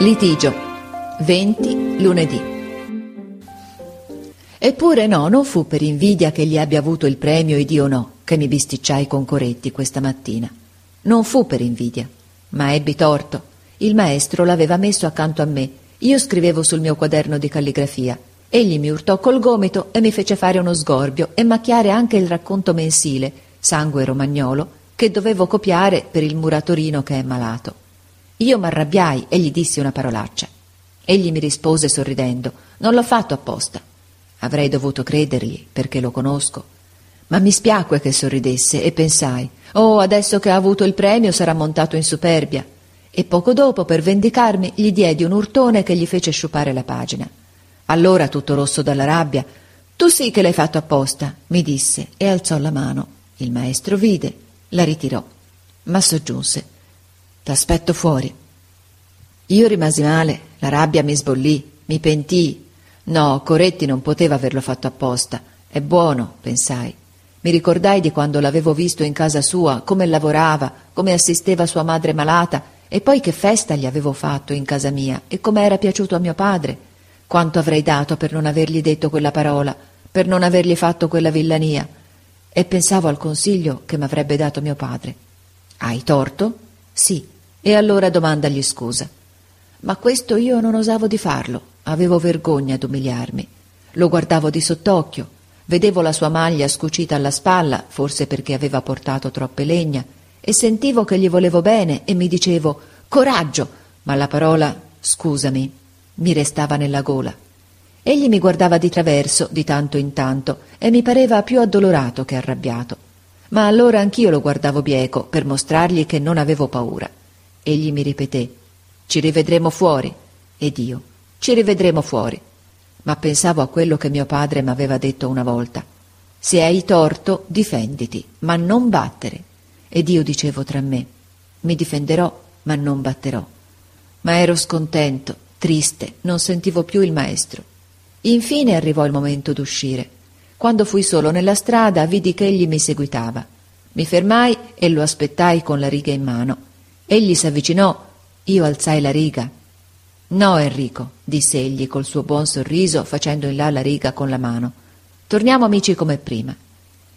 Litigio 20 lunedì. Eppure no, non fu per invidia che gli abbia avuto il premio ed io no, che mi bisticciai con Coretti questa mattina. Non fu per invidia, ma ebbi torto. Il maestro l'aveva messo accanto a me. Io scrivevo sul mio quaderno di calligrafia. Egli mi urtò col gomito e mi fece fare uno sgorbio e macchiare anche il racconto mensile, Sangue Romagnolo, che dovevo copiare per il muratorino che è malato. Io m'arrabbiai e gli dissi una parolaccia. Egli mi rispose sorridendo: Non l'ho fatto apposta. Avrei dovuto credergli, perché lo conosco. Ma mi spiacque che sorridesse e pensai: Oh, adesso che ha avuto il premio sarà montato in superbia. E poco dopo, per vendicarmi, gli diedi un urtone che gli fece sciupare la pagina. Allora, tutto rosso dalla rabbia, tu sì che l'hai fatto apposta, mi disse e alzò la mano. Il maestro vide la ritirò, ma soggiunse: T'aspetto fuori. Io rimasi male, la rabbia mi sbollì, mi pentii. No, Coretti non poteva averlo fatto apposta. È buono, pensai. Mi ricordai di quando l'avevo visto in casa sua, come lavorava, come assisteva sua madre malata, e poi che festa gli avevo fatto in casa mia, e come era piaciuto a mio padre. Quanto avrei dato per non avergli detto quella parola, per non avergli fatto quella villania e pensavo al consiglio che m'avrebbe dato mio padre. Hai torto? Sì. E allora domandagli scusa. Ma questo io non osavo di farlo, avevo vergogna d'umiliarmi. Lo guardavo di sott'occhio, vedevo la sua maglia scucita alla spalla, forse perché aveva portato troppe legna, e sentivo che gli volevo bene e mi dicevo coraggio, ma la parola scusami mi restava nella gola. Egli mi guardava di traverso di tanto in tanto e mi pareva più addolorato che arrabbiato. Ma allora anch'io lo guardavo bieco per mostrargli che non avevo paura. Egli mi ripeté: Ci rivedremo fuori. Ed io: Ci rivedremo fuori. Ma pensavo a quello che mio padre m'aveva detto una volta: Se hai torto, difenditi, ma non battere. Ed io dicevo tra me: Mi difenderò, ma non batterò. Ma ero scontento, triste, non sentivo più il maestro. Infine arrivò il momento d'uscire. Quando fui solo nella strada vidi che egli mi seguitava. Mi fermai e lo aspettai con la riga in mano. Egli s'avvicinò, io alzai la riga. No, Enrico, disse egli col suo buon sorriso, facendo in là la riga con la mano. Torniamo amici come prima.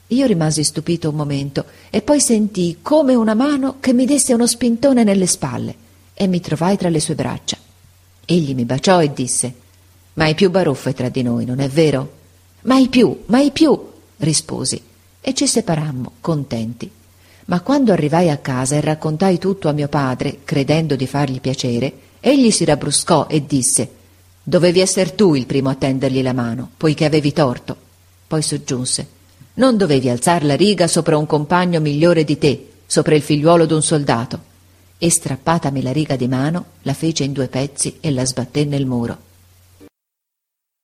Io rimasi stupito un momento e poi sentii come una mano che mi desse uno spintone nelle spalle e mi trovai tra le sue braccia. Egli mi baciò e disse Mai più baruffe tra di noi, non è vero? Mai più, mai più, risposi, e ci separammo, contenti. Ma quando arrivai a casa e raccontai tutto a mio padre, credendo di fargli piacere, egli si rabbruscò e disse Dovevi esser tu il primo a tendergli la mano, poiché avevi torto. Poi soggiunse Non dovevi alzar la riga sopra un compagno migliore di te, sopra il figliuolo d'un soldato. E strappatami la riga di mano, la fece in due pezzi e la sbatté nel muro.